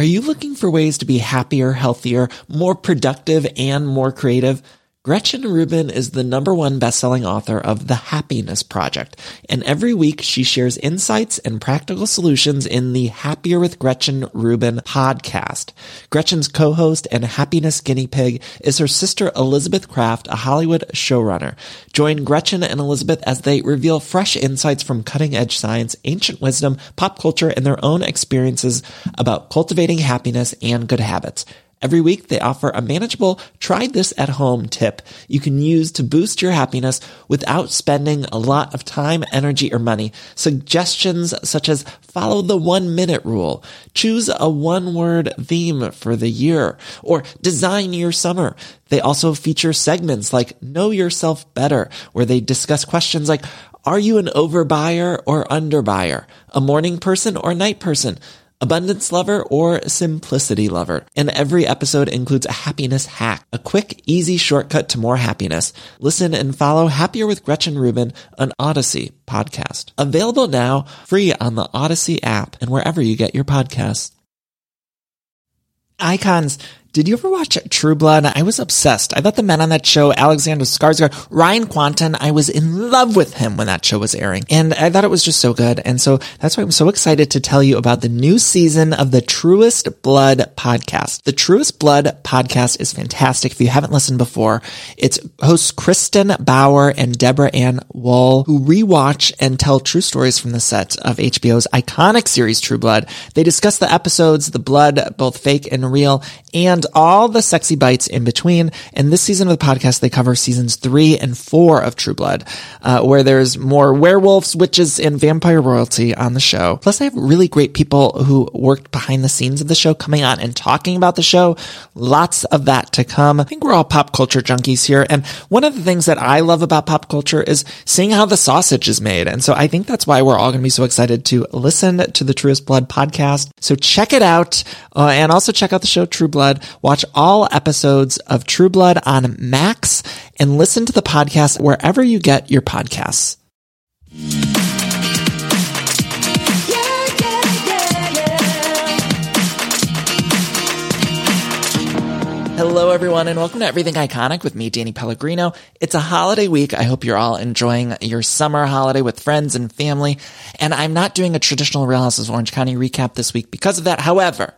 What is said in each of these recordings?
Are you looking for ways to be happier, healthier, more productive, and more creative? Gretchen Rubin is the number one best-selling author of The Happiness Project, and every week she shares insights and practical solutions in the Happier with Gretchen Rubin podcast. Gretchen's co-host and happiness guinea pig is her sister Elizabeth Craft, a Hollywood showrunner. Join Gretchen and Elizabeth as they reveal fresh insights from cutting-edge science, ancient wisdom, pop culture, and their own experiences about cultivating happiness and good habits. Every week they offer a manageable try this at home tip you can use to boost your happiness without spending a lot of time, energy, or money. Suggestions such as follow the one minute rule, choose a one word theme for the year, or design your summer. They also feature segments like know yourself better, where they discuss questions like, are you an overbuyer or underbuyer? A morning person or night person? Abundance lover, or simplicity lover. And every episode includes a happiness hack, a quick, easy shortcut to more happiness. Listen and follow Happier with Gretchen Rubin, an Odyssey podcast. Available now, free on the Odyssey app and wherever you get your podcasts. Icons. Did you ever watch True Blood? I was obsessed. I thought the men on that show, Alexander Skarsgård, Ryan Kwanten, I was in love with him when that show was airing. And I thought it was just so good. And so that's why I'm so excited to tell you about the new season of the Truest Blood podcast. The Truest Blood podcast is fantastic. If you haven't listened before, it's hosts Kristin Bauer and Deborah Ann Woll, who rewatch and tell true stories from the set of HBO's iconic series True Blood. They discuss the episodes, the blood, both fake and real, and all the sexy bites in between. And this season of the podcast, they cover seasons three and four of True Blood, uh, where there's more werewolves, witches, and vampire royalty on the show. Plus, I have really great people who worked behind the scenes of the show coming on and talking about the show. Lots of that to come. I think we're all pop culture junkies here. And one of the things that I love about pop culture is seeing how the sausage is made. And so I think that's why we're all going to be so excited to listen to the Truest Blood podcast. So check it out. Uh, and also check out the show True Blood. Watch all episodes of True Blood on Max and listen to the podcast wherever you get your podcasts. Hello, everyone, and welcome to Everything Iconic with me, Danny Pellegrino. It's a holiday week. I hope you're all enjoying your summer holiday with friends and family. And I'm not doing a traditional Real Houses Orange County recap this week because of that. However,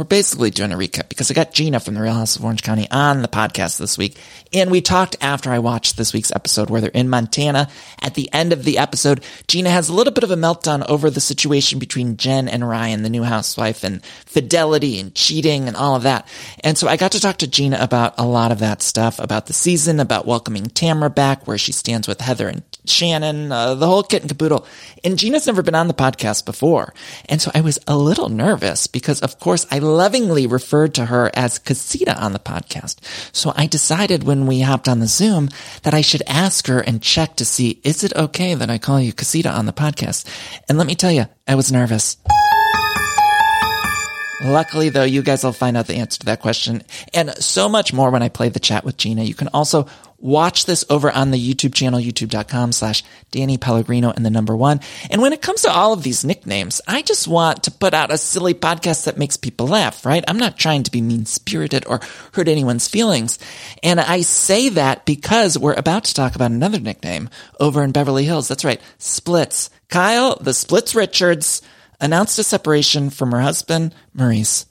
we're basically doing a recap because I got Gina from the Real House of Orange County on the podcast this week. And we talked after I watched this week's episode where they're in Montana. At the end of the episode, Gina has a little bit of a meltdown over the situation between Jen and Ryan, the new housewife, and fidelity and cheating and all of that. And so I got to talk to Gina about a lot of that stuff, about the season, about welcoming Tamra back, where she stands with Heather and Shannon, uh, the whole kit and caboodle. And Gina's never been on the podcast before. And so I was a little nervous because, of course, I lovingly referred to her as Casita on the podcast. So I decided when we hopped on the Zoom that I should ask her and check to see, is it okay that I call you Casita on the podcast? And let me tell you, I was nervous. Luckily, though, you guys will find out the answer to that question and so much more when I play the chat with Gina. You can also watch this over on the YouTube channel, youtube.com slash Danny Pellegrino and the number one. And when it comes to all of these nicknames, I just want to put out a silly podcast that makes people laugh, right? I'm not trying to be mean spirited or hurt anyone's feelings. And I say that because we're about to talk about another nickname over in Beverly Hills. That's right. Splits. Kyle, the Splits Richards, announced a separation from her husband, Maurice.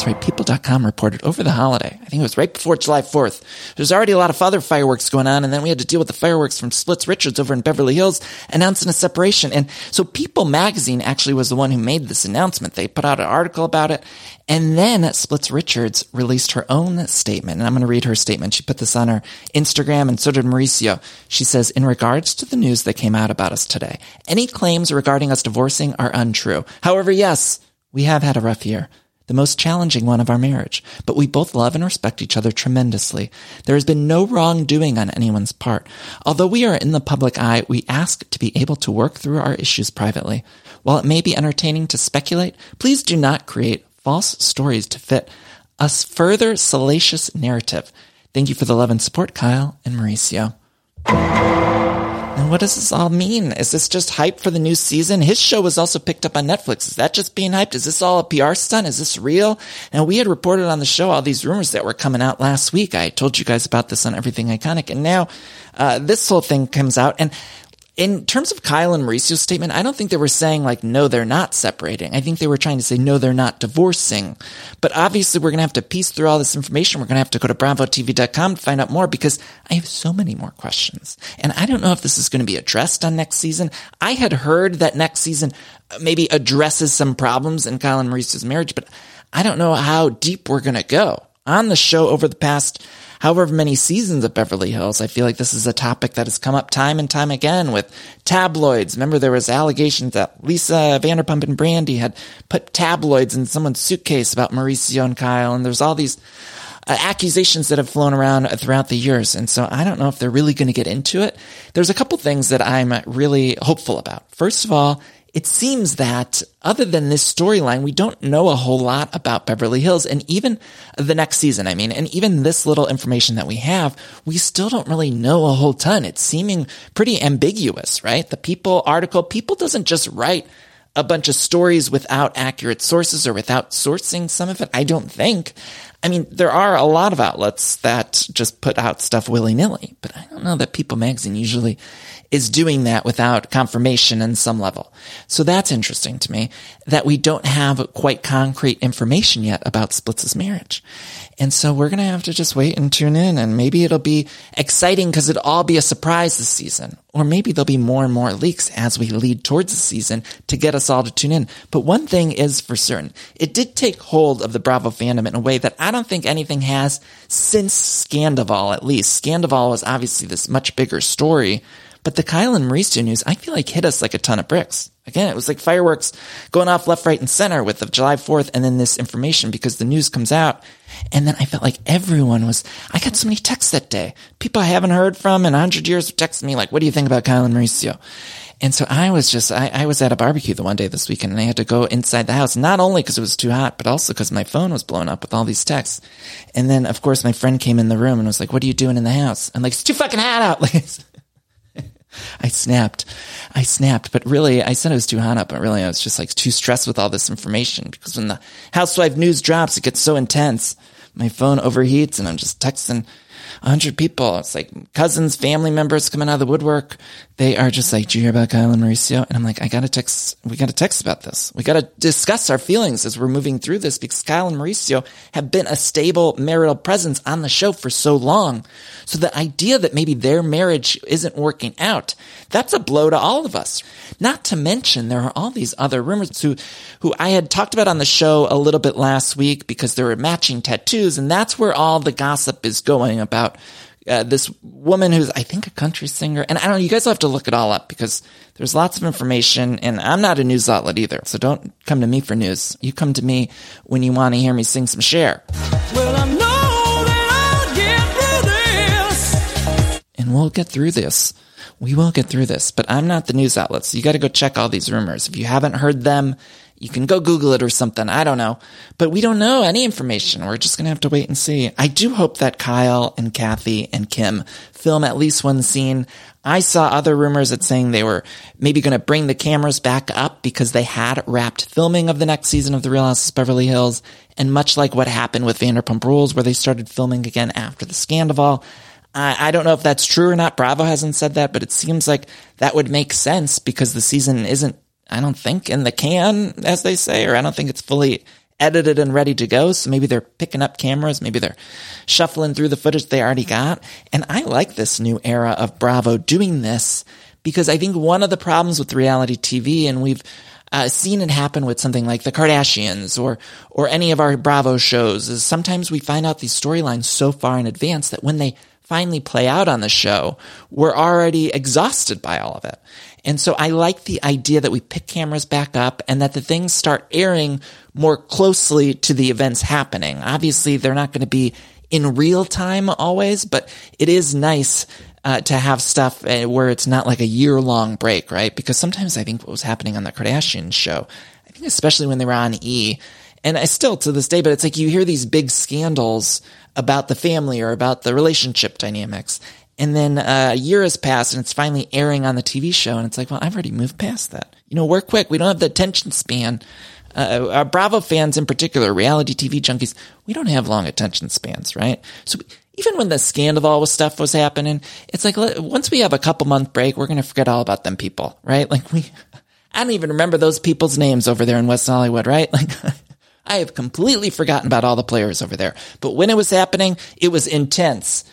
That's right. People.com reported over the holiday. I think it was right before July 4th. There's already a lot of other fireworks going on, and then we had to deal with the fireworks from Splits Richards over in Beverly Hills announcing a separation. And so People magazine actually was the one who made this announcement. They put out an article about it, and then Splits Richards released her own statement. And I'm going to read her statement. She put this on her Instagram, and so did Mauricio. She says, In regards to the news that came out about us today, any claims regarding us divorcing are untrue. However, yes, we have had a rough year the most challenging one of our marriage, but we both love and respect each other tremendously. There has been no wrongdoing on anyone's part. Although we are in the public eye, we ask to be able to work through our issues privately. While it may be entertaining to speculate, please do not create false stories to fit a further salacious narrative. Thank you for the love and support, Kyle and Mauricio. And what does this all mean? Is this just hype for the new season? His show was also picked up on Netflix. Is that just being hyped? Is this all a PR stunt? Is this real? And we had reported on the show all these rumors that were coming out last week. I told you guys about this on Everything Iconic. And now, uh, this whole thing comes out. And in terms of Kyle and Mauricio's statement, I don't think they were saying like, no, they're not separating. I think they were trying to say, no, they're not divorcing. But obviously we're going to have to piece through all this information. We're going to have to go to bravotv.com to find out more because I have so many more questions. And I don't know if this is going to be addressed on next season. I had heard that next season uh, maybe addresses some problems in Kyle and Mauricio's marriage, but I don't know how deep we're going to go. On the show over the past however many seasons of Beverly Hills. I feel like this is a topic that has come up time and time again with tabloids. Remember there was allegations that Lisa Vanderpump and Brandi had put tabloids in someone's suitcase about Mauricio and Kyle. And there's all these uh, accusations that have flown around throughout the years. And so I don't know if they're really going to get into it. There's a couple things that I'm really hopeful about. First of all, it seems that other than this storyline, we don't know a whole lot about Beverly Hills and even the next season. I mean, and even this little information that we have, we still don't really know a whole ton. It's seeming pretty ambiguous, right? The People article, People doesn't just write a bunch of stories without accurate sources or without sourcing some of it. I don't think. I mean, there are a lot of outlets that just put out stuff willy nilly, but I don't know that People magazine usually is doing that without confirmation in some level. So that's interesting to me that we don't have quite concrete information yet about Splits' marriage. And so we're going to have to just wait and tune in and maybe it'll be exciting because it'll all be a surprise this season. Or maybe there'll be more and more leaks as we lead towards the season to get us all to tune in. But one thing is for certain. It did take hold of the Bravo fandom in a way that I don't think anything has since Scandoval, at least. Scandoval was obviously this much bigger story but the Kyle and Mauricio news, I feel like hit us like a ton of bricks. Again, it was like fireworks going off left, right, and center with the July 4th and then this information because the news comes out. And then I felt like everyone was, I got so many texts that day. People I haven't heard from in a hundred years texting me like, what do you think about Kyle and Mauricio? And so I was just, I, I, was at a barbecue the one day this weekend and I had to go inside the house, not only because it was too hot, but also because my phone was blown up with all these texts. And then, of course, my friend came in the room and was like, what are you doing in the house? I'm like, it's too fucking hot out. I snapped. I snapped, but really, I said it was too hot up, but really, I was just like too stressed with all this information because when the housewife news drops, it gets so intense. My phone overheats and I'm just texting hundred people. It's like cousins, family members coming out of the woodwork. They are just like, "Do you hear about Kyle and Mauricio?" And I'm like, "I got to text. We got to text about this. We got to discuss our feelings as we're moving through this because Kyle and Mauricio have been a stable marital presence on the show for so long. So the idea that maybe their marriage isn't working out, that's a blow to all of us. Not to mention there are all these other rumors who, who I had talked about on the show a little bit last week because there were matching tattoos, and that's where all the gossip is going about uh, this woman who's, I think, a country singer. And I don't know, you guys will have to look it all up because there's lots of information and I'm not a news outlet either. So don't come to me for news. You come to me when you want to hear me sing some Cher. Well, and we'll get through this. We will get through this, but I'm not the news outlet. So you got to go check all these rumors. If you haven't heard them, you can go Google it or something. I don't know. But we don't know any information. We're just going to have to wait and see. I do hope that Kyle and Kathy and Kim film at least one scene. I saw other rumors that saying they were maybe going to bring the cameras back up because they had wrapped filming of the next season of The Real Houses of Beverly Hills. And much like what happened with Vanderpump Rules, where they started filming again after the scandal, I don't know if that's true or not. Bravo hasn't said that, but it seems like that would make sense because the season isn't I don't think in the can, as they say, or I don't think it's fully edited and ready to go. So maybe they're picking up cameras. Maybe they're shuffling through the footage they already got. And I like this new era of Bravo doing this because I think one of the problems with reality TV, and we've uh, seen it happen with something like the Kardashians or or any of our Bravo shows, is sometimes we find out these storylines so far in advance that when they finally play out on the show, we're already exhausted by all of it. And so I like the idea that we pick cameras back up and that the things start airing more closely to the events happening. Obviously, they're not going to be in real time always, but it is nice uh, to have stuff uh, where it's not like a year long break, right? Because sometimes I think what was happening on the Kardashian show, I think especially when they were on E, and I still to this day, but it's like you hear these big scandals about the family or about the relationship dynamics And then uh, a year has passed and it's finally airing on the TV show. And it's like, well, I've already moved past that. You know, we're quick. We don't have the attention span. Uh, our Bravo fans in particular, reality TV junkies, we don't have long attention spans, right? So even when the scandal stuff was happening, it's like, once we have a couple month break, we're going to forget all about them people, right? Like we, I don't even remember those people's names over there in West Hollywood, right? Like I have completely forgotten about all the players over there. But when it was happening, it was intense.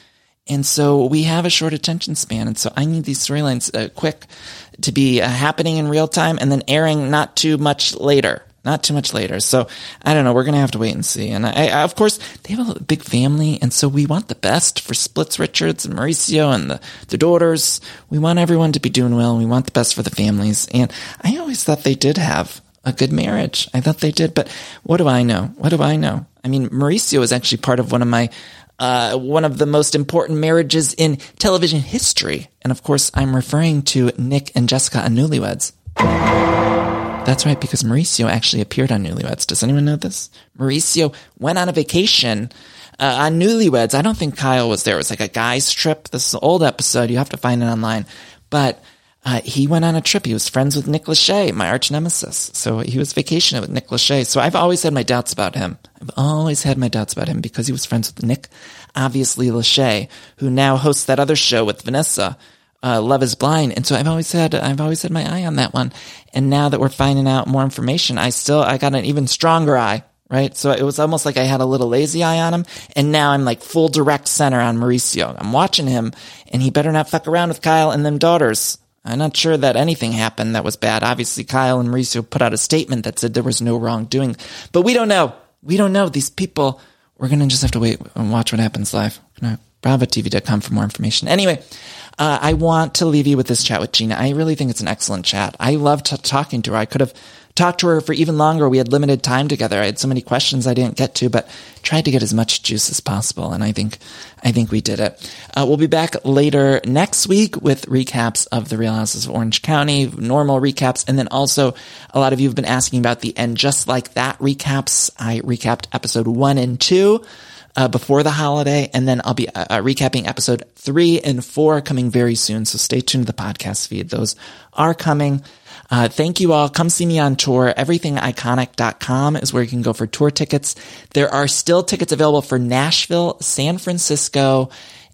And so we have a short attention span. And so I need these storylines uh, quick to be uh, happening in real time and then airing not too much later. Not too much later. So I don't know. We're going to have to wait and see. And I, I, of course, they have a big family. And so we want the best for Splits Richards and Mauricio and the, the daughters. We want everyone to be doing well. We want the best for the families. And I always thought they did have a good marriage. I thought they did. But what do I know? What do I know? I mean, Mauricio is actually part of one of my uh, one of the most important marriages in television history. And of course, I'm referring to Nick and Jessica on Newlyweds. That's right, because Mauricio actually appeared on Newlyweds. Does anyone know this? Mauricio went on a vacation uh, on Newlyweds. I don't think Kyle was there. It was like a guy's trip. This is an old episode. You have to find it online. But uh, he went on a trip. He was friends with Nick Lachey, my arch nemesis. So he was vacationing with Nick Lachey. So I've always had my doubts about him. I've always had my doubts about him because he was friends with Nick, obviously Lachey, who now hosts that other show with Vanessa, uh, Love is Blind. And so I've always had, I've always had my eye on that one. And now that we're finding out more information, I still, I got an even stronger eye right? So it was almost like I had a little lazy eye on him. And now I'm like full direct center on Mauricio. I'm watching him and he better not fuck around with Kyle and them daughters. I'm not sure that anything happened that was bad. Obviously, Kyle and Mauricio put out a statement that said there was no wrongdoing, but we don't know. We don't know. These people, we're going to just have to wait and watch what happens live. BravoTV.com for more information. Anyway, uh, I want to leave you with this chat with Gina. I really think it's an excellent chat. I loved t- talking to her. I could have talked to her for even longer. We had limited time together. I had so many questions I didn't get to, but tried to get as much juice as possible. And I think, I think we did it. Uh, we'll be back later next week with recaps of the Real Houses of Orange County, normal recaps. And then also a lot of you have been asking about the And Just Like That recaps. I recapped episode one and two. Uh, before the holiday, and then I'll be uh, uh recapping episode three and four coming very soon. So stay tuned to the podcast feed; those are coming. Uh, thank you all. Come see me on tour. Everythingiconic.com is where you can go for tour tickets. There are still tickets available for Nashville, San Francisco,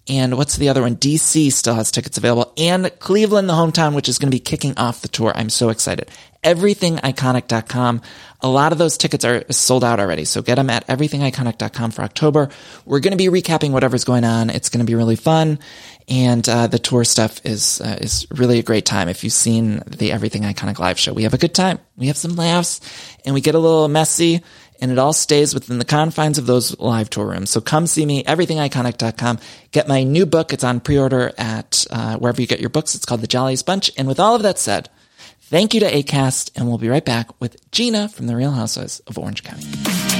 and what's the other one? DC still has tickets available and Cleveland, the hometown, which is going to be kicking off the tour. I'm so excited. Everythingiconic.com. A lot of those tickets are sold out already. So get them at everythingiconic.com for October. We're going to be recapping whatever's going on. It's going to be really fun. And, uh, the tour stuff is, uh, is really a great time. If you've seen the Everything Iconic live show, we have a good time. We have some laughs and we get a little messy and it all stays within the confines of those live tour rooms. So come see me, everythingiconic.com. Get my new book. It's on pre-order at uh, wherever you get your books. It's called The Jolliest Bunch. And with all of that said, thank you to ACAST, and we'll be right back with Gina from The Real Housewives of Orange County.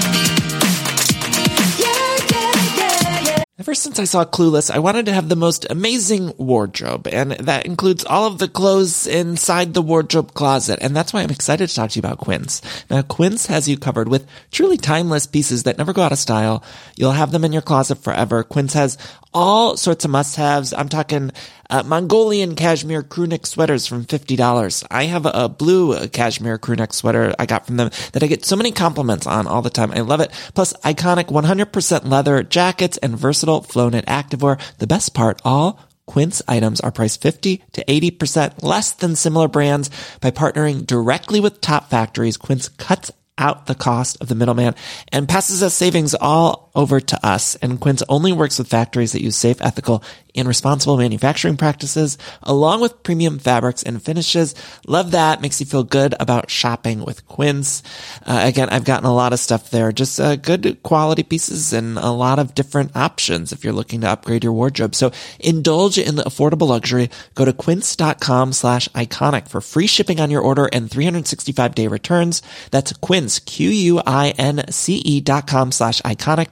Ever since I saw Clueless, I wanted to have the most amazing wardrobe, and that includes all of the clothes inside the wardrobe closet, and that's why I'm excited to talk to you about Quince. Now, Quince has you covered with truly timeless pieces that never go out of style. You'll have them in your closet forever. Quince has all sorts of must-haves. I'm talking uh, Mongolian cashmere crewneck sweaters from $50. I have a, blue uh, cashmere crewneck sweater I got from them that I get so many compliments on all the time. I love it. Plus iconic 100% leather jackets and versatile Flowknit activewear. The best part, all Quince items are priced 50 to 80% less than similar brands by partnering directly with top factories. Quince cuts out the cost of the middleman and passes us savings all over to us. And Quince only works with factories that use safe, ethical, and responsible manufacturing practices, along with premium fabrics and finishes. Love that. Makes you feel good about shopping with Quince. Uh, again, I've gotten a lot of stuff there, just uh, good quality pieces and a lot of different options if you're looking to upgrade your wardrobe. So indulge in the affordable luxury. Go to quince.com slash iconic for free shipping on your order and 365 day returns. That's quince, Q-U-I-N-C-E dot com slash iconic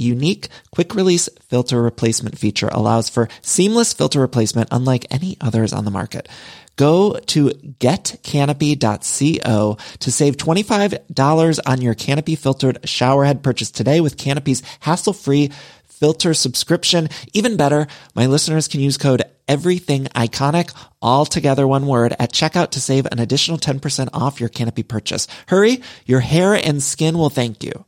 unique quick release filter replacement feature allows for seamless filter replacement unlike any others on the market. Go to getcanopy.co to save $25 on your Canopy filtered showerhead purchase today with Canopy's hassle-free filter subscription. Even better, my listeners can use code everything iconic all together one word at checkout to save an additional 10% off your Canopy purchase. Hurry, your hair and skin will thank you.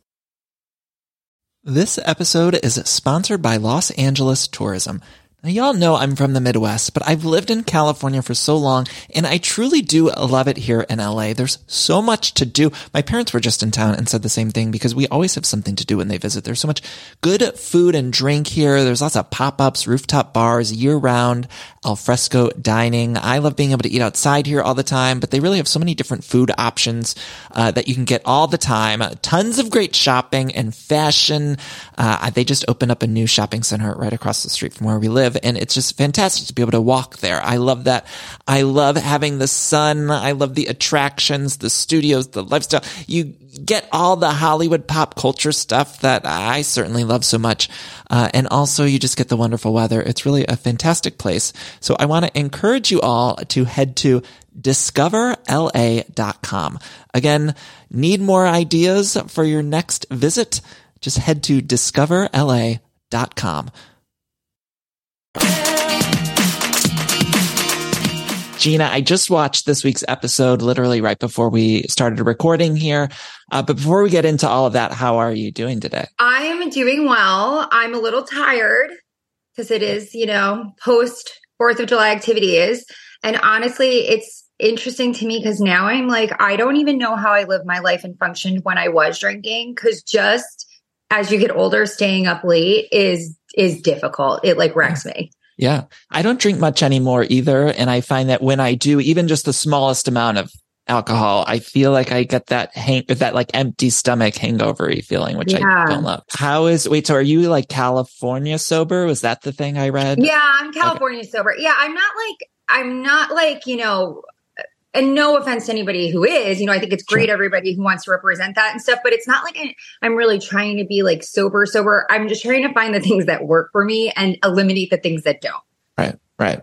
This episode is sponsored by Los Angeles Tourism. Now, y'all know I'm from the Midwest, but I've lived in California for so long, and I truly do love it here in LA. There's so much to do. My parents were just in town and said the same thing because we always have something to do when they visit. There's so much good food and drink here. There's lots of pop-ups, rooftop bars, year-round, al fresco dining. I love being able to eat outside here all the time, but they really have so many different food options uh, that you can get all the time. Tons of great shopping and fashion. Uh, they just opened up a new shopping center right across the street from where we live live. And it's just fantastic to be able to walk there. I love that. I love having the sun. I love the attractions, the studios, the lifestyle. You get all the Hollywood pop culture stuff that I certainly love so much. Uh, and also you just get the wonderful weather. It's really a fantastic place. So I want to encourage you all to head to discoverla.com. Again, need more ideas for your next visit? Just head to discoverla.com. Gina, I just watched this week's episode literally right before we started recording here. Uh, but before we get into all of that, how are you doing today? I am doing well. I'm a little tired because it is, you know, post 4th of July activities. And honestly, it's interesting to me because now I'm like, I don't even know how I lived my life and functioned when I was drinking because just as you get older, staying up late is is difficult. It like wrecks me. Yeah. I don't drink much anymore either. And I find that when I do, even just the smallest amount of alcohol, I feel like I get that hang, that like empty stomach hangovery feeling, which yeah. I don't love. How is, wait, so are you like California sober? Was that the thing I read? Yeah, I'm California okay. sober. Yeah. I'm not like, I'm not like, you know, and no offense to anybody who is, you know, I think it's great everybody who wants to represent that and stuff, but it's not like I, am really trying to be like sober, sober. I'm just trying to find the things that work for me and eliminate the things that don't. Right, right.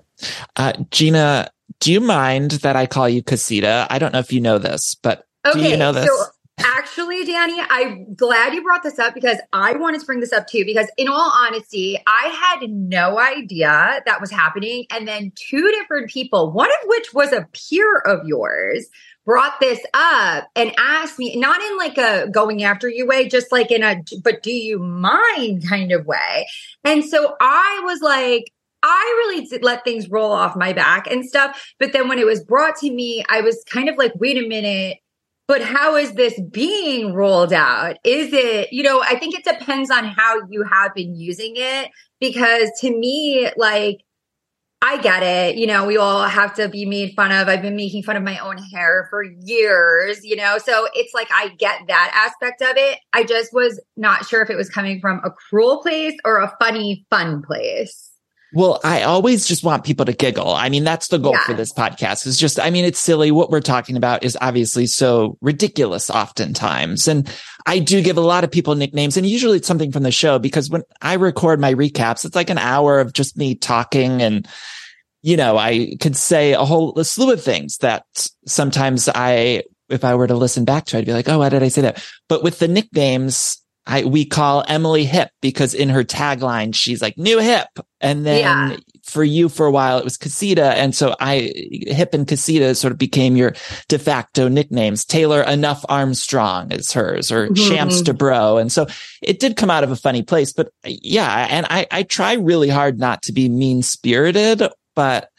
Uh, Gina, do you mind that I call you Casita? I don't know if you know this, but okay, do you know this? So Actually, Danny, I'm glad you brought this up because I wanted to bring this up too. Because, in all honesty, I had no idea that was happening. And then two different people, one of which was a peer of yours, brought this up and asked me, not in like a going after you way, just like in a, but do you mind kind of way. And so I was like, I really did let things roll off my back and stuff. But then when it was brought to me, I was kind of like, wait a minute but how is this being rolled out? Is it, you know, I think it depends on how you have been using it because to me, like, I get it. You know, we all have to be made fun of. I've been making fun of my own hair for years, you know, so it's like I get that aspect of it. I just was not sure if it was coming from a cruel place or a funny, fun place. Well, I always just want people to giggle. I mean, that's the goal yeah. for this podcast is just, I mean, it's silly. What we're talking about is obviously so ridiculous oftentimes. And I do give a lot of people nicknames and usually it's something from the show because when I record my recaps, it's like an hour of just me talking and, you know, I could say a whole a slew of things that sometimes I, if I were to listen back to, I'd be like, Oh, why did I say that? But with the nicknames, I, we call Emily hip because in her tagline, she's like new hip. And then yeah. for you for a while, it was Casita. And so I, Hip and Casita sort of became your de facto nicknames. Taylor Enough Armstrong is hers or mm-hmm. Shams to Bro. And so it did come out of a funny place, but yeah. And I, I try really hard not to be mean spirited, but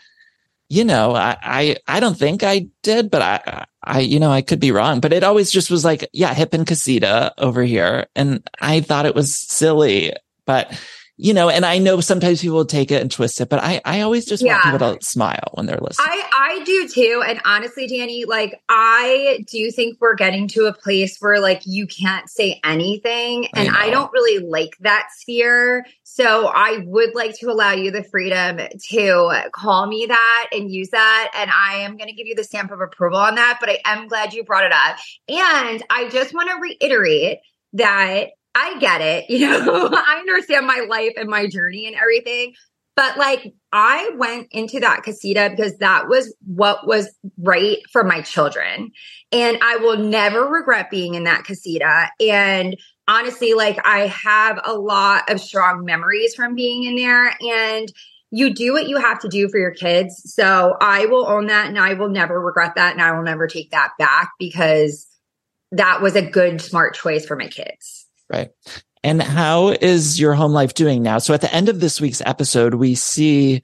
you know, I, I, I don't think I did, but I, I, you know, I could be wrong, but it always just was like, yeah, hip and casita over here. And I thought it was silly, but you know, and I know sometimes people take it and twist it, but I, I always just yeah. want people to smile when they're listening. I, I do too. And honestly, Danny, like I do think we're getting to a place where like you can't say anything. And I, I don't really like that sphere. So I would like to allow you the freedom to call me that and use that. And I am going to give you the stamp of approval on that. But I am glad you brought it up. And I just want to reiterate that I get it. You know, I understand my life and my journey and everything. But like, I went into that casita because that was what was right for my children. And I will never regret being in that casita. And honestly, like, I have a lot of strong memories from being in there. And you do what you have to do for your kids. So I will own that and I will never regret that. And I will never take that back because that was a good, smart choice for my kids. Right. And how is your home life doing now? So at the end of this week's episode, we see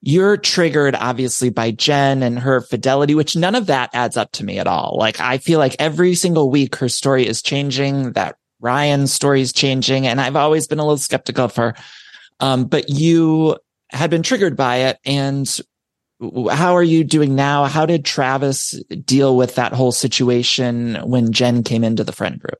you're triggered obviously by Jen and her fidelity, which none of that adds up to me at all. Like I feel like every single week her story is changing, that Ryan's story is changing. And I've always been a little skeptical of her. Um, but you had been triggered by it. And how are you doing now? How did Travis deal with that whole situation when Jen came into the friend group?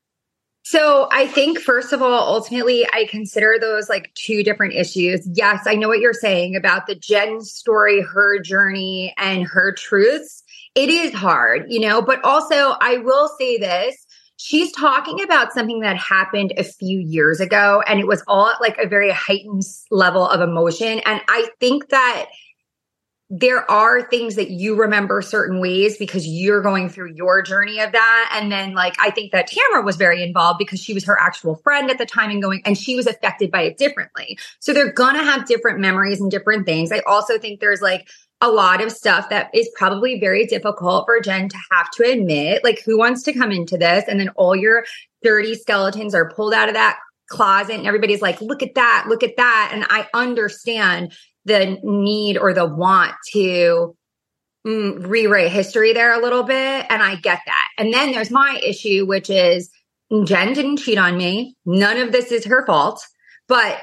So I think first of all, ultimately, I consider those like two different issues. Yes, I know what you're saying about the Jen story, her journey, and her truths. It is hard, you know, but also I will say this. She's talking about something that happened a few years ago, and it was all at like a very heightened level of emotion. And I think that there are things that you remember certain ways because you're going through your journey of that. And then, like, I think that Tamra was very involved because she was her actual friend at the time and going, and she was affected by it differently. So they're going to have different memories and different things. I also think there's like a lot of stuff that is probably very difficult for Jen to have to admit. Like, who wants to come into this? And then all your dirty skeletons are pulled out of that closet and everybody's like, look at that, look at that. And I understand the need or the want to mm, rewrite history there a little bit. And I get that. And then there's my issue, which is Jen didn't cheat on me. None of this is her fault. But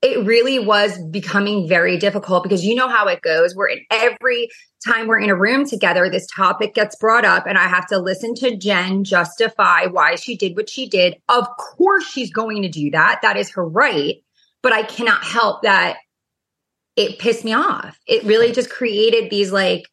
it really was becoming very difficult because you know how it goes. We're in every time we're in a room together, this topic gets brought up, and I have to listen to Jen justify why she did what she did. Of course, she's going to do that. That is her right. But I cannot help that it pissed me off. It really just created these like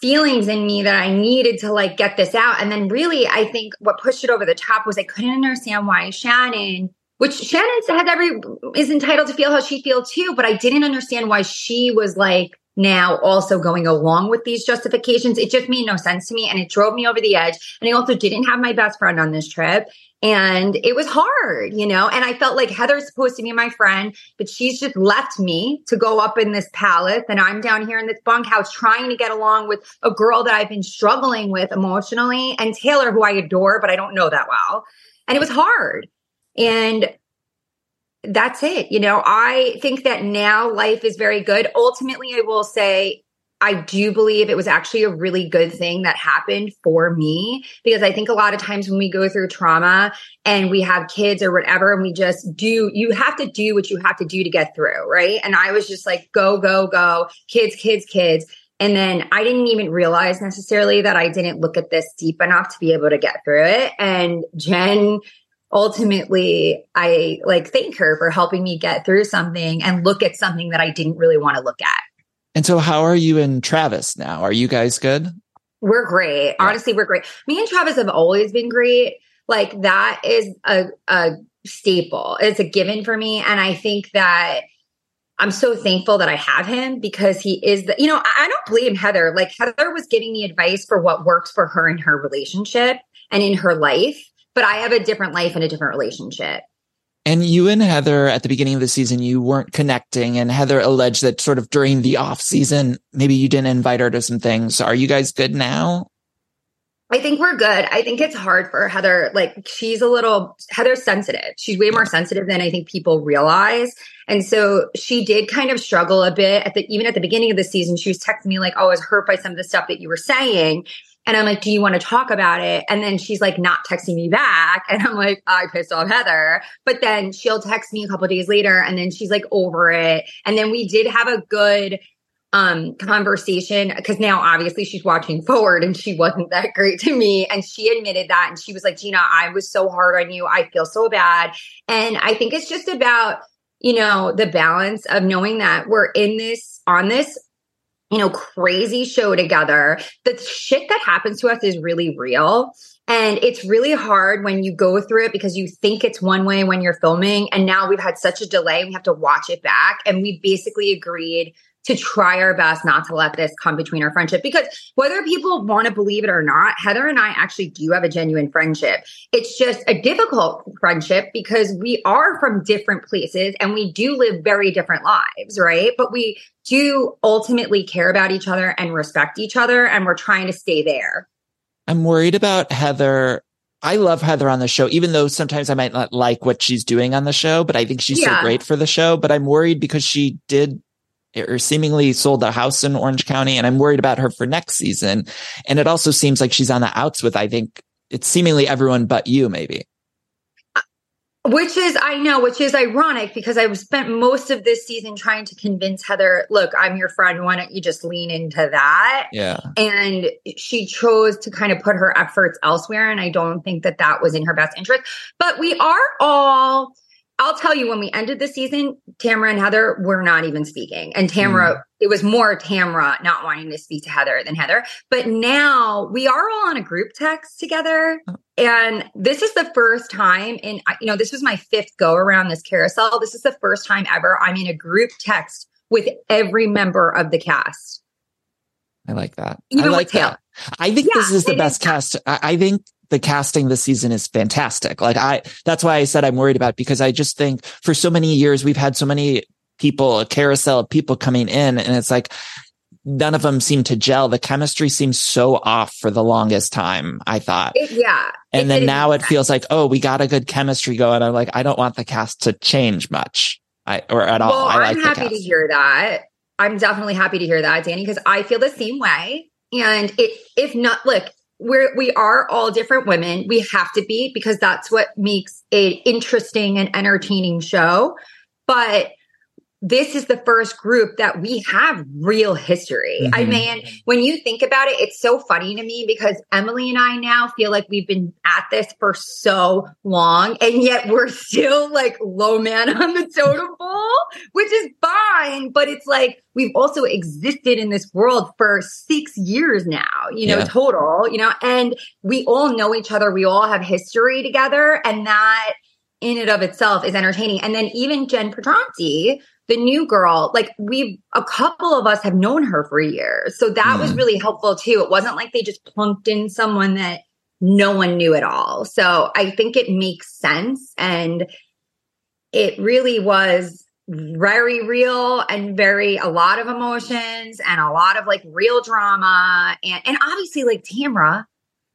feelings in me that I needed to like get this out. And then really, I think what pushed it over the top was I couldn't understand why Shannon, which Shannon has every is entitled to feel how she feels too, but I didn't understand why she was like now also going along with these justifications. It just made no sense to me and it drove me over the edge. And I also didn't have my best friend on this trip. And it was hard, you know, and I felt like Heather's supposed to be my friend, but she's just left me to go up in this palace. And I'm down here in this bunkhouse trying to get along with a girl that I've been struggling with emotionally and Taylor, who I adore, but I don't know that well. And it was hard. And that's it. You know, I think that now life is very good. Ultimately, I will say I do believe it was actually a really good thing that happened for me because I think a lot of times when we go through trauma and we have kids or whatever, and we just do, you have to do what you have to do to get through, right? And I was just like, go, go, go, kids, kids, kids. And then I didn't even realize necessarily that I didn't look at this deep enough to be able to get through it. And Jen ultimately I like thank her for helping me get through something and look at something that I didn't really want to look at. And so, how are you and Travis now? Are you guys good? We're great. Yeah. Honestly, we're great. Me and Travis have always been great. Like that is a, a staple. It's a given for me. And I think that I'm so thankful that I have him because he is the, you know, I don't blame Heather. Like Heather was giving me advice for what works for her in her relationship and in her life, but I have a different life and a different relationship. And you and Heather at the beginning of the season, you weren't connecting and Heather alleged that sort of during the off season, maybe you didn't invite her to some things. Are you guys good now? I think we're good. I think it's hard for Heather. Like she's a little Heather's sensitive. She's way more sensitive than I think people realize. And so she did kind of struggle a bit at the even at the beginning of the season. She was texting me like, "Oh, I was hurt by some of the stuff that you were saying." And I'm like, "Do you want to talk about it?" And then she's like, not texting me back, and I'm like, "I pissed off Heather." But then she'll text me a couple days later, and then she's like over it. And then we did have a good um conversation because now obviously she's watching forward and she wasn't that great to me and she admitted that and she was like Gina I was so hard on you I feel so bad and I think it's just about you know the balance of knowing that we're in this on this you know crazy show together. The shit that happens to us is really real. And it's really hard when you go through it because you think it's one way when you're filming. And now we've had such a delay we have to watch it back. And we basically agreed to try our best not to let this come between our friendship because whether people want to believe it or not, Heather and I actually do have a genuine friendship. It's just a difficult friendship because we are from different places and we do live very different lives, right? But we do ultimately care about each other and respect each other and we're trying to stay there. I'm worried about Heather I love Heather on the show, even though sometimes I might not like what she's doing on the show, but I think she's yeah. so great for the show. But I'm worried because she did or seemingly sold a house in Orange County. And I'm worried about her for next season. And it also seems like she's on the outs with, I think it's seemingly everyone but you, maybe. Which is, I know, which is ironic because I've spent most of this season trying to convince Heather, look, I'm your friend. Why don't you just lean into that? Yeah. And she chose to kind of put her efforts elsewhere. And I don't think that that was in her best interest. But we are all, I'll tell you, when we ended the season, Tamra and Heather were not even speaking. And Tamra, mm. it was more Tamra not wanting to speak to Heather than Heather. But now we are all on a group text together. Oh. And this is the first time in, you know, this was my fifth go around this carousel. This is the first time ever I'm in a group text with every member of the cast. I like that. Even I like that. I think yeah, this is the best is. cast. I, I think the casting this season is fantastic. Like I, that's why I said I'm worried about because I just think for so many years we've had so many people, a carousel of people coming in and it's like, none of them seem to gel. The chemistry seems so off for the longest time, I thought. It, yeah. And it, then it, now it feels like, oh, we got a good chemistry going. I'm like, I don't want the cast to change much. I, or at all. Well, I am happy to hear that. I'm definitely happy to hear that, Danny, because I feel the same way. And it, if not, look, we're we are all different women. We have to be because that's what makes a interesting and entertaining show. But this is the first group that we have real history. Mm-hmm. I mean, when you think about it, it's so funny to me because Emily and I now feel like we've been at this for so long and yet we're still like low man on the totem pole, which is fine. But it's like we've also existed in this world for six years now, you know, yeah. total, you know, and we all know each other. We all have history together and that in and of itself is entertaining. And then even Jen Pedranti, the new girl, like we, a couple of us have known her for years. So that mm. was really helpful too. It wasn't like they just plunked in someone that no one knew at all. So I think it makes sense. And it really was very real and very a lot of emotions and a lot of like real drama and and obviously like Tamra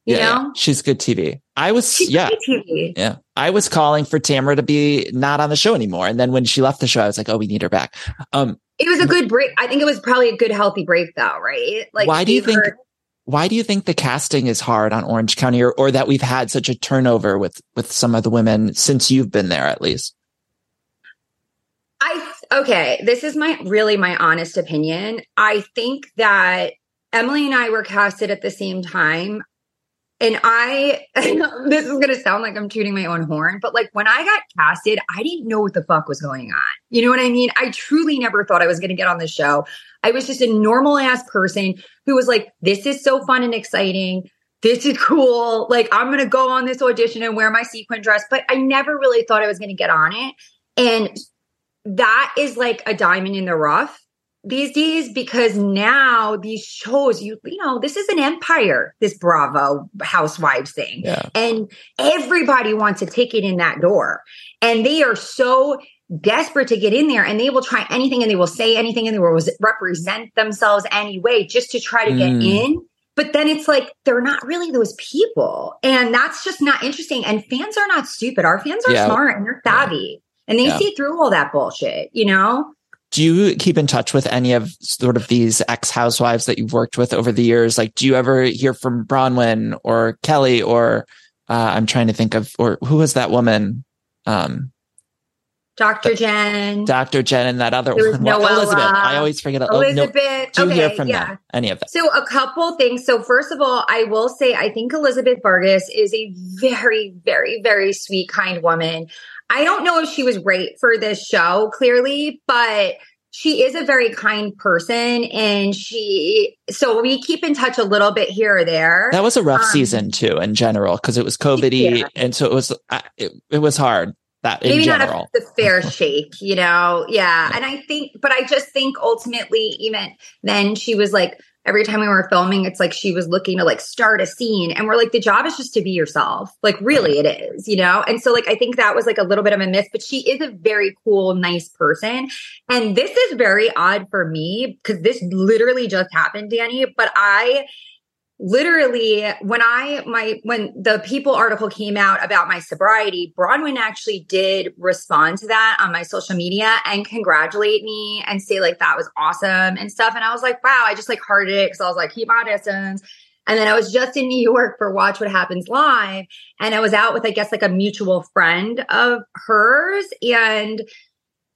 you yeah, know? She's good TV. I was, She's yeah. Yeah. I was calling for Tamra to be not on the show anymore. And then when she left the show, I was like, oh, we need her back. Um, it was a good break. I think it was probably a good, healthy break though, right? Like, why do you think, heard- why do you think the casting is hard on Orange County or, or that we've had such a turnover with, with some of the women since you've been there at least? I, okay. This is my, really my honest opinion. I think that Emily and I were casted at the same time and I, this is going to sound like I'm tooting my own horn, but like when I got casted, I didn't know what the fuck was going on. You know what I mean? I truly never thought I was going to get on the show. I was just a normal ass person who was like, this is so fun and exciting. This is cool. Like, I'm going to go on this audition and wear my sequin dress. But I never really thought I was going to get on it. And that is like a diamond in the rough these days because now these shows you you know this is an empire this bravo housewives thing Yeah. and everybody wants a ticket in that door and they are so desperate to get in there and they will try anything and they will say anything and they will represent themselves anyway just to try to get Mm. in but then it's like they're not really those people and that's just not interesting and fans are not stupid our fans are Yeah. smart and they're savvy and they Yeah. see through all that bullshit you know Do you keep in touch with any of sort of these ex housewives that you've worked with over the years? Like, do you ever hear from Braunwyn or Kelly or uh, I'm trying to think of or who was that woman? Um, Dr. Jen, Dr. Jen and that other one. Noella. Elizabeth. I always forget. Oh, no. Elizabeth. Do you okay, hear from yeah. them? Any of them? So a couple things. So first of all, I will say I think Elizabeth Vargas is a very, very, very sweet, kind woman. I don't know if she was right for this show, clearly, but she is a very kind person and she so we keep in touch a little bit here or there. That was a rough Um, season too, in general, because it was COVID Yeah. and so it was. Uh, it, it was hard. That in maybe general. not a, the fair shake, you know? Yeah. And I think, but I just think ultimately, even then, she was like, every time we were filming, it's like she was looking to like start a scene. And we're like, the job is just to be yourself. Like, really, it is, you know? And so, like, I think that was like a little bit of a miss, but she is a very cool, nice person. And this is very odd for me because this literally just happened, Danny. But I, literally when i my when the people article came out about my sobriety Braunwyn actually did respond to that on my social media and congratulate me and say like that was awesome and stuff. And i was like wow i just like hearted it because i was like keep my distance. And then i was just in new york for watch what happens live and i was out with i guess like a mutual friend of hers. And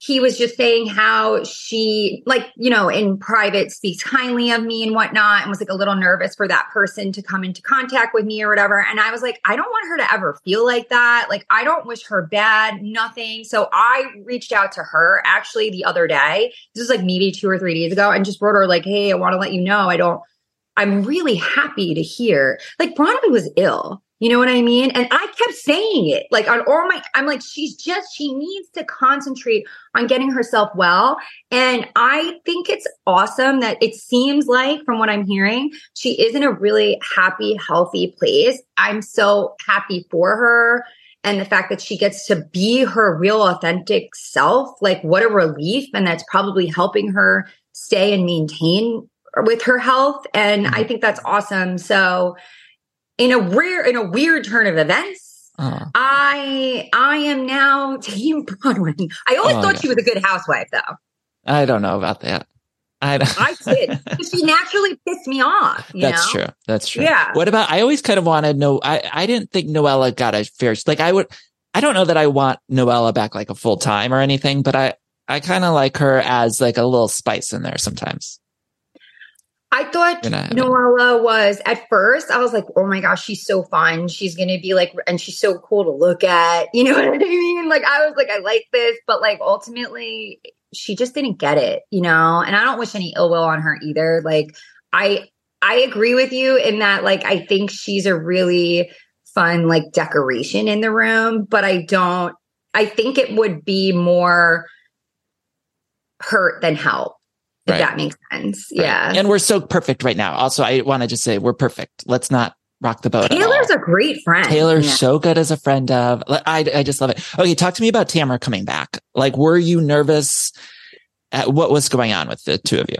he was just saying how she, like, you know, in private speaks kindly of me and whatnot, and was like a little nervous for that person to come into contact with me or whatever. And I was like, I don't want her to ever feel like that. Like, I don't wish her bad, nothing. So I reached out to her actually the other day. This was like maybe two or three days ago, and just wrote her, like, hey, I want to let you know I don't, I'm really happy to hear. Like, Braunwyn was ill. You know what I mean? And I kept saying it like on all my, I'm like, she's just, she needs to concentrate on getting herself well. And I think it's awesome that it seems like, from what I'm hearing, she is in a really happy, healthy place. I'm so happy for her. And the fact that she gets to be her real, authentic self, like what a relief. And that's probably helping her stay and maintain with her health. And I mm-hmm. think that's awesome. So, in a rare, in a weird turn of events, Oh. I I am now Team Braunwyn. I always Oh, thought yeah. she was a good housewife, though. I don't know about that. I. I did. she naturally pissed me off. You That's know? true. That's true. Yeah. What about? I always kind of wanted no. I I didn't think Noella got a fair. Like I would. I don't know that I want Noella back like a full time or anything, but I I kind of like her as like a little spice in there sometimes. I thought Noella was at first. I was like, "Oh my gosh, she's so fun. She's gonna be like, and she's so cool to look at." You know what I mean? Like, I was like, "I like this," but like ultimately, she just didn't get it. You know, and I don't wish any ill will on her either. Like, I I agree with you in that. Like, I think she's a really fun like decoration in the room, but I don't. I think it would be more hurt than help. If Right. that makes sense. Right. Yeah. And we're so perfect right now. Also, I want to just say we're perfect. Let's not rock the boat. Taylor's a great friend. Taylor's Yeah. so good as a friend of. I I just love it. Okay, talk to me about Tamra coming back. Like, were you nervous? At what was going on with the two of you?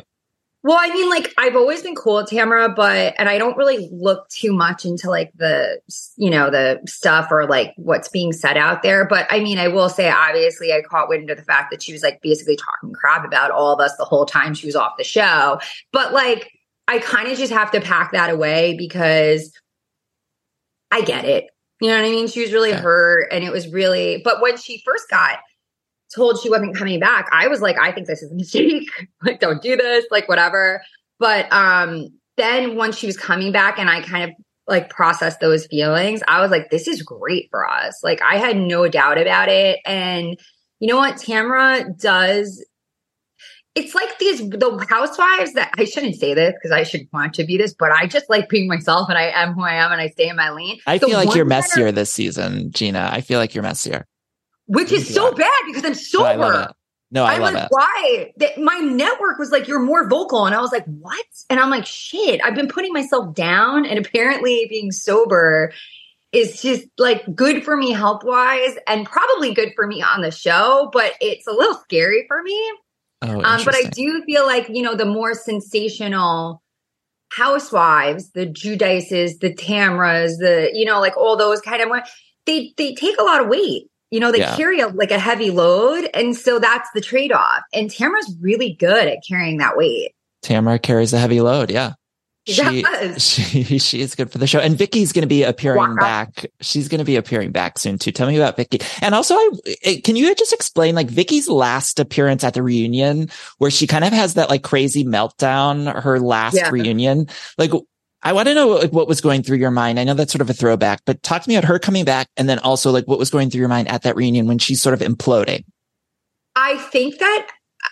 Well, I mean, like I've always been cool with Tamra, but and I don't really look too much into like the you know the stuff or like what's being said out there. But I mean, I will say, obviously, I caught wind of the fact that she was like basically talking crap about all of us the whole time she was off the show. But like, I kind of just have to pack that away because I get it. You know what I mean? She was really Yeah. hurt, and it was really. But when she first got told she wasn't coming back, I was like, I think this is a mistake. like, don't do this, like whatever. But um then once she was coming back and I kind of like processed those feelings, I was like, this is great for us. Like I had no doubt about it. And you know what? Tamra does it's like these the housewives that I shouldn't say this because I should want to be this, but I just like being myself and I am who I am and I stay in my lane. I The feel like you're that are- messier this season, Gina. I feel like you're messier. Which is so bad because I'm But I love sober. it. No, I, I love was it. why that my network was like, you're more vocal. And I was like, what? And I'm like, shit, I've been putting myself down. And apparently being sober is just like good for me health wise and probably good for me on the show, but it's a little scary for me. Oh, Um, but I do feel like, you know, the more sensational housewives, the Giudices, the Tamras, the, you know, like all those kind of, they, they take a lot of weight. You know, they Yeah. carry a, like a heavy load. And so that's the trade off. And Tamra's really good at carrying that weight. Tamra carries a heavy load. Yeah. She, Yes. she she is good for the show, and Vicki's going to be appearing Wow. back. She's going to be appearing back soon too. Tell me about Vicki, and also, I can you just explain like Vicki's last appearance at the reunion, where she kind of has that like crazy meltdown. Her last Yeah. reunion, like I want to know like, what was going through your mind. I know that's sort of a throwback, but talk to me about her coming back, and then also like what was going through your mind at that reunion when she's sort of imploding. I think that,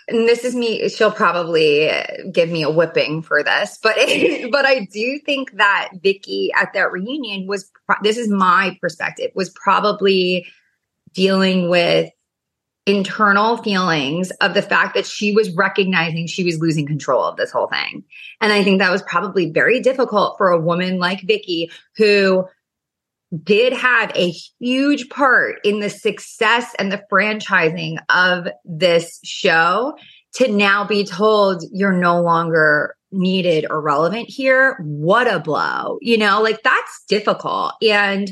and this is me. She'll probably give me a whipping for this, but but I do think that Vicki at that reunion was. This is my perspective. Was probably dealing with internal feelings of the fact that she was recognizing she was losing control of this whole thing. And I think that was probably very difficult for a woman like Vicki who did have a huge part in the success and the franchising of this show to now be told you're no longer needed or relevant here. What a blow. You know, like that's difficult. And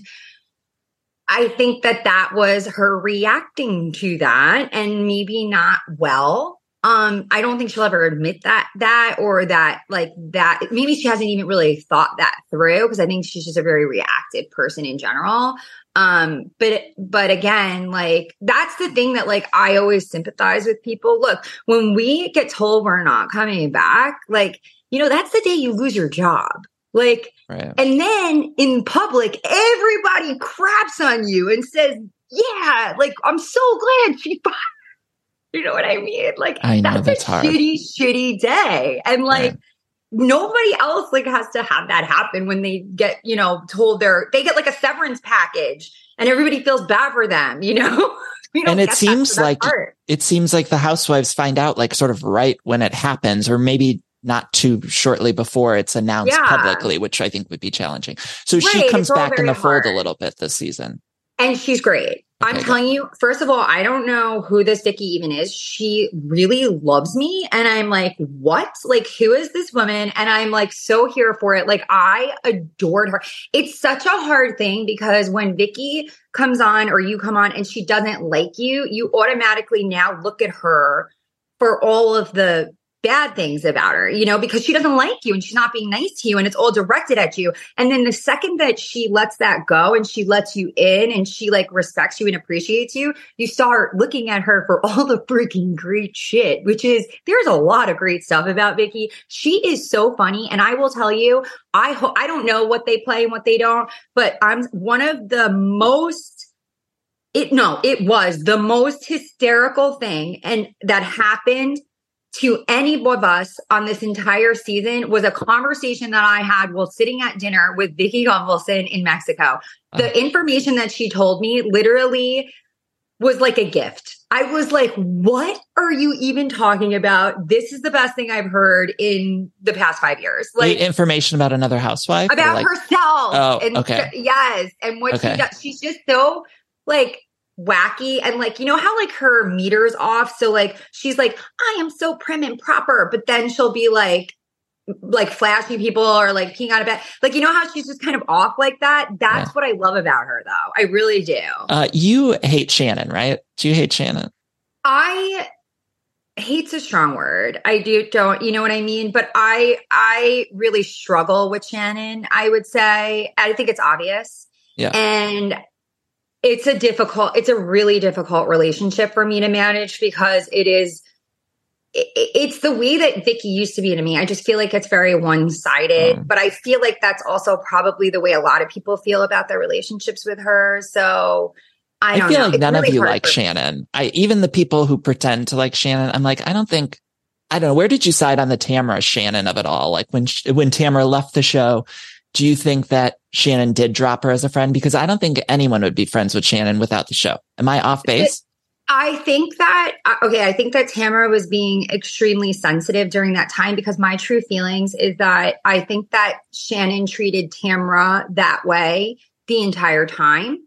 I think that that was her reacting to that and maybe not well. Um, I don't think she'll ever admit that that or that like that maybe she hasn't even really thought that through because I think she's just a very reactive person in general. Um, but but again, like that's the thing that like I always sympathize with people. Look, when we get told we're not coming back, like, you know, that's the day you lose your job. Like Right. and then in public, everybody craps on you and says, Yeah, like I'm so glad she bought. You know what I mean? Like I know, that's, that's a hard. shitty, shitty day. And like Right. nobody else like has to have that happen when they get, you know, told they're they get like a severance package and everybody feels bad for them, you know? And it seems like- part. it seems like the housewives find out like sort of right when it happens or maybe not too shortly before it's announced Yeah. publicly which i think would be challenging so she comes back in the fold a little bit this season And she's great. I'm Okay, telling you, first of all, I don't know who this Vicki even is. She really loves me. And I'm like, what? Like, who is this woman? And I'm like, so here for it. Like, I adored her. It's such a hard thing because when Vicki comes on or you come on and she doesn't like you, you automatically now look at her for all of the bad things about her, you know, because she doesn't like you and she's not being nice to you and it's all directed at you. And then the second that she lets that go and she lets you in and she like respects you and appreciates you, you start looking at her for all the freaking great shit, which is there's a lot of great stuff about Vicki. She is so funny. And I will tell you, I ho- I don't know what they play and what they don't, but I'm one of the most it no, it was the most hysterical thing and that happened to any of us on this entire season was a conversation that I had while sitting at dinner with Vicki Gunvalson in Mexico. The oh. information that she told me literally was like a gift. I was like, what are you even talking about? This is the best thing I've heard in the past five years. Like information about another housewife about like, herself. Oh, and okay. yes. And what Okay. she does, she's just so like wacky and like, you know how like her meter's off. So like she's like, I am so prim and proper, but then she'll be like, like flashing people or like peeing out of bed. Like, you know how she's just kind of off like that? That's Yeah. what I love about her though. I really do. uh, you hate shannon right do you hate shannon I hate's a strong word. I do don't, you know what I mean? But I I really struggle with Shannon, I would say. I think it's obvious. Yeah. And it's a difficult, it's a really difficult relationship for me to manage because it is it- it's the way that Vicki used to be to me. I just feel like it's very one sided, Mm. but I feel like that's also probably the way a lot of people feel about their relationships with her. So I, I, don't feel know. like It's none of you like me. shannon i even the people who pretend to like shannon i'm like i don't think i don't know where did you side on the Tamra shannon of it all like when when Tamra left the show do you think that shannon did drop her as a friend because i don't think anyone would be friends with shannon without the show am i off base I think that uh, okay, I think that Tamra was being extremely sensitive during that time because my true feelings is that I think that Shannon treated Tamra that way the entire time.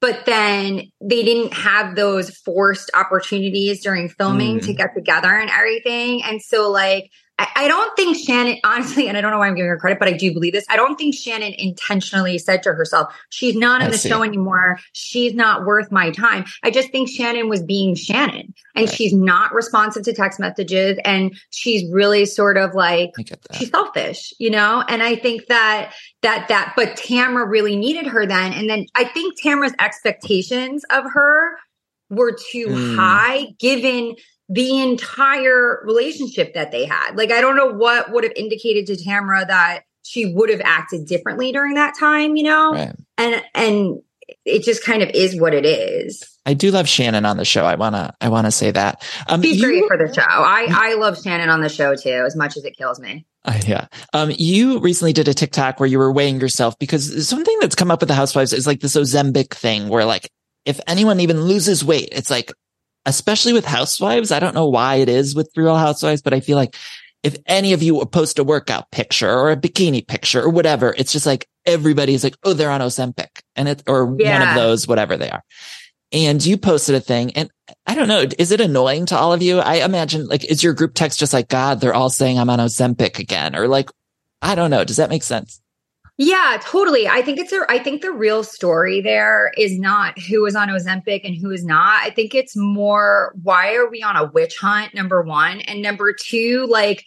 But then they didn't have those forced opportunities during filming mm. to get together and everything. And so like I, don't think Shannon, honestly, and I don't know why I'm giving her credit, but I do believe this. I don't think Shannon intentionally said to herself, she's not in the show anymore. She's not worth my time. I just think Shannon was being Shannon and right. she's not responsive to text messages and she's really sort of like, she's selfish, you know? And I think that, that, that, but Tamra really needed her then. And then I think Tamra's expectations of her were too mm. high given the entire relationship that they had. Like, I don't know what would have indicated to Tamra that she would have acted differently during that time, you know? Right. And, and, it just kind of is what it is. I do love Shannon on the show. I wanna I wanna say that. Um, She's you, great for the show. I I love Shannon on the show too, as much as it kills me. Uh, yeah. Um, you recently did a TikTok where you were weighing yourself because something that's come up with the housewives is like this Ozempic thing where like if anyone even loses weight, it's like especially with housewives. I don't know why it is with real housewives, but I feel like if any of you post a workout picture or a bikini picture or whatever, it's just like everybody's like, oh, they're on Ozempic and it, or yeah. one of those, whatever they are. And you posted a thing and I don't know, is it annoying to all of you? I imagine like, is your group text just like, God, they're all saying I'm on Ozempic again or like, I don't know. Does that make sense? Yeah, totally. I think it's a I think the real story there is not who is on Ozempic and who is not. I think it's more why are we on a witch hunt number 1 and number 2 like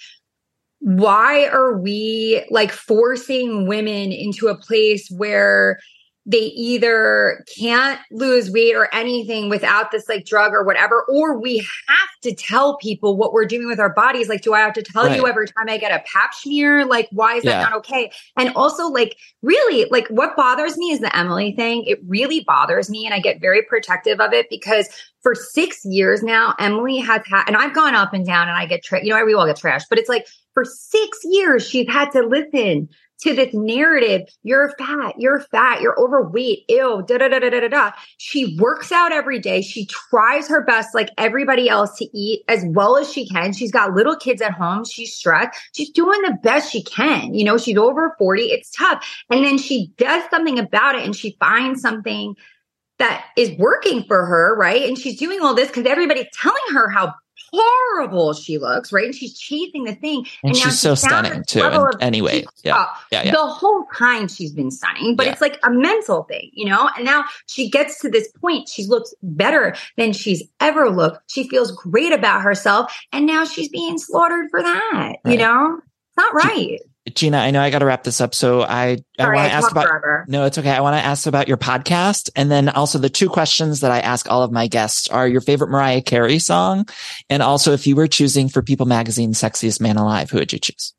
why are we like forcing women into a place where they either can't lose weight or anything without this like drug or whatever, or we have to tell people what we're doing with our bodies. Like, do I have to tell right. you every time I get a pap smear? Like, why is yeah. that not okay? And also, like, really, like, what bothers me is the Emily thing. It really bothers me. And I get very protective of it because for six years now, Emily has had, and I've gone up and down and I get, tra- you know, we all get trashed, but it's like for six years, she's had to listen to this narrative. You're fat you're fat you're overweight ew da da da da da da she works out every day. She tries her best like everybody else to eat as well as she can. She's got little kids at home. She's stressed. She's doing the best she can. You know she's over 40 it's tough. And then she does something about it and she finds something that is working for her, right? And she's doing all this because everybody's telling her how horrible she looks, right? And she's chasing the thing. And, and she's so stunning too. In anyway, yeah. yeah, yeah. The whole time she's been stunning, but yeah. it's like a mental thing, you know? And now she gets to this point. She looks better than she's ever looked. She feels great about herself. And now she's being slaughtered for that, right. you know? It's not right. Gina, I know I got to wrap this up. So I, Sorry, I want to ask about, forever. no, it's okay. I want to ask about your podcast. And then also the two questions that I ask all of my guests are your favorite Mariah Carey song. And also if you were choosing for People Magazine sexiest man alive, who would you choose?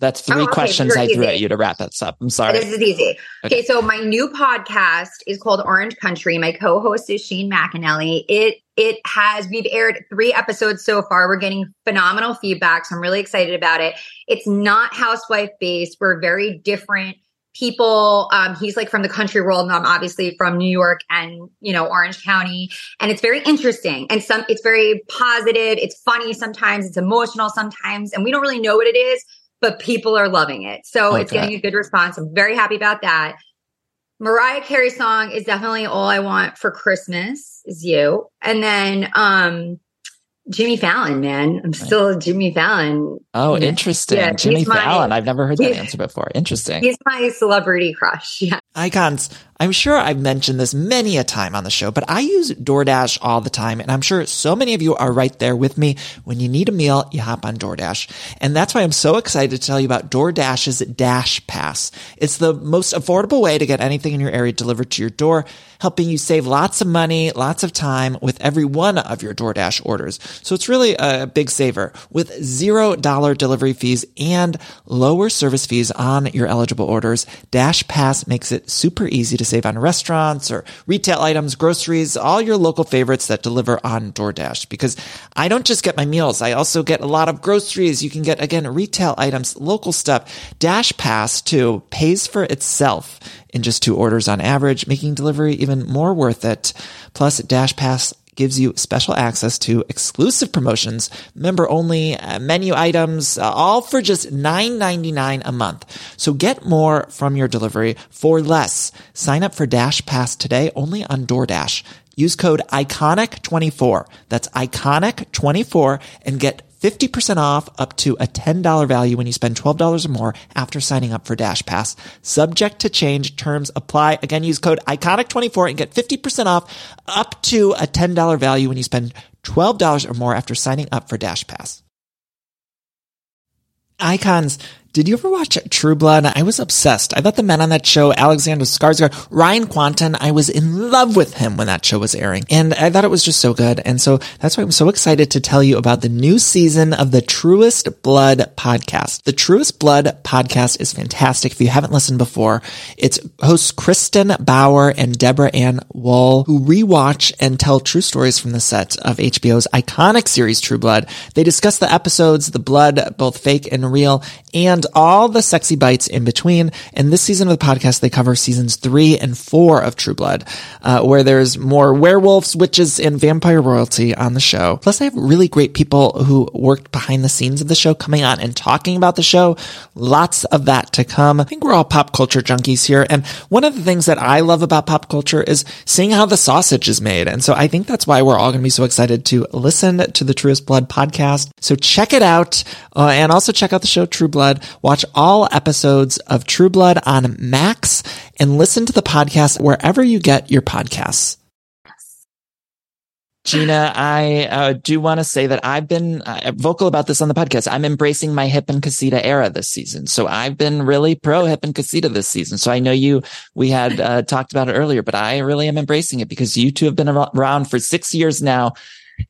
That's three oh, okay. questions I threw at you to wrap this up. I'm sorry. This is easy. Okay. okay. so my new podcast is called Orange Country. My co-host is Shane McAnally. It it has we've aired three episodes so far. We're getting phenomenal feedback, so I'm really excited about it. It's not housewife based. We're very different people um, he's like from the country world and i'm obviously from new york and you know orange county and it's very interesting and some it's very positive it's funny sometimes it's emotional sometimes and we don't really know what it is but people are loving it. So okay. it's getting a good response. I'm very happy about that. Mariah Carey song is definitely all I want for Christmas is you. And then um Jimmy Fallon, man. I'm still Jimmy Fallon. Oh, interesting. Yeah, Jimmy Fallon. My, I've never heard that answer before. Interesting. He's my celebrity crush. Yeah. Icons. I'm sure I've mentioned this many a time on the show, but I use DoorDash all the time. And I'm sure so many of you are right there with me. When you need a meal, you hop on DoorDash. And that's why I'm so excited to tell you about DoorDash's Dash Pass. It's the most affordable way to get anything in your area delivered to your door, helping you save lots of money, lots of time with every one of your DoorDash orders. So it's really a big saver with zero dollar delivery fees and lower service fees on your eligible orders. Dash Pass makes it super easy to save on restaurants or retail items, groceries, all your local favorites that deliver on DoorDash. Because I don't just get my meals. I also get a lot of groceries. You can get, again, retail items, local stuff. Dash Pass too pays for itself in just two orders on average, making delivery even more worth it. Plus, Dash Pass gives you special access to exclusive promotions, member only uh, menu items, uh, all for just $9.99 a month. So get more from your delivery for less. Sign up for Dash Pass today only on DoorDash. Use code ICONIC24. That's ICONIC24 and get 50% off up to a $10 value when you spend $12 or more after signing up for Dash Pass. Subject to change. Terms apply. Again, use code ICONIC24 and get 50% off up to a $10 value when you spend $12 or more after signing up for Dash Pass. Icons did you ever watch True Blood? I was obsessed. I thought the men on that show, Alexander Skarsgård, Ryan Kwanten, I was in love with him when that show was airing. And I thought it was just so good. And so that's why I'm so excited to tell you about the new season of the Truest Blood podcast. The Truest Blood podcast is fantastic. If you haven't listened before, it's hosts Kristin Bauer and Deborah Ann Woll who rewatch and tell true stories from the set of HBO's iconic series True Blood. They discuss the episodes, the blood, both fake and real, and all the sexy bites in between. In this season of the podcast, they cover seasons three and four of True Blood, uh, where there's more werewolves, witches, and vampire royalty on the show. Plus, I have really great people who worked behind the scenes of the show coming on and talking about the show. Lots of that to come. I think we're all pop culture junkies here. And one of the things that I love about pop culture is seeing how the sausage is made. And so I think that's why we're all going to be so excited to listen to the Truest Blood podcast. So check it out. Uh, and also check out the show True Blood. Watch all episodes of True Blood on Max and listen to the podcast wherever you get your podcasts. Gina, I uh, do want to say that I've been uh, vocal about this on the podcast. I'm embracing my hip and casita era this season. So I've been really pro hip and casita this season. So I know you, we had uh, talked about it earlier, but I really am embracing it because you two have been around for six years now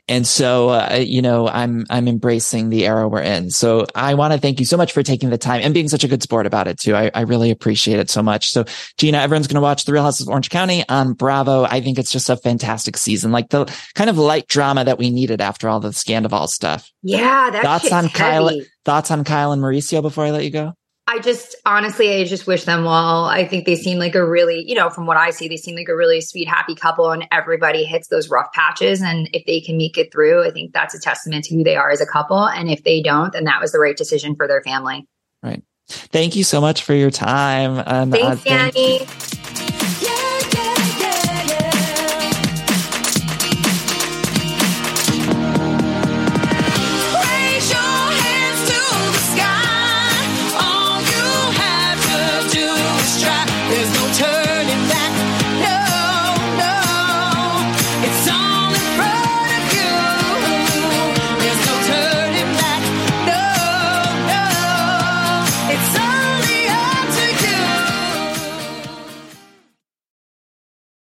and so, uh, you know, I'm, I'm embracing the era we're in. So I want to thank you so much for taking the time and being such a good sport about it too. I, I really appreciate it so much. So Gina, everyone's going to watch The Real House of Orange County on Bravo. I think it's just a fantastic season, like the kind of light drama that we needed after all the Scandoval stuff. Yeah. That's thoughts on heavy. Kyle, thoughts on Kyle and Mauricio before I let you go? I just honestly, I just wish them well. I think they seem like a really, you know, from what I see, they seem like a really sweet, happy couple, and everybody hits those rough patches. And if they can make it through, I think that's a testament to who they are as a couple. And if they don't, then that was the right decision for their family. Right. Thank you so much for your time. And, Thanks, uh, thank- Danny.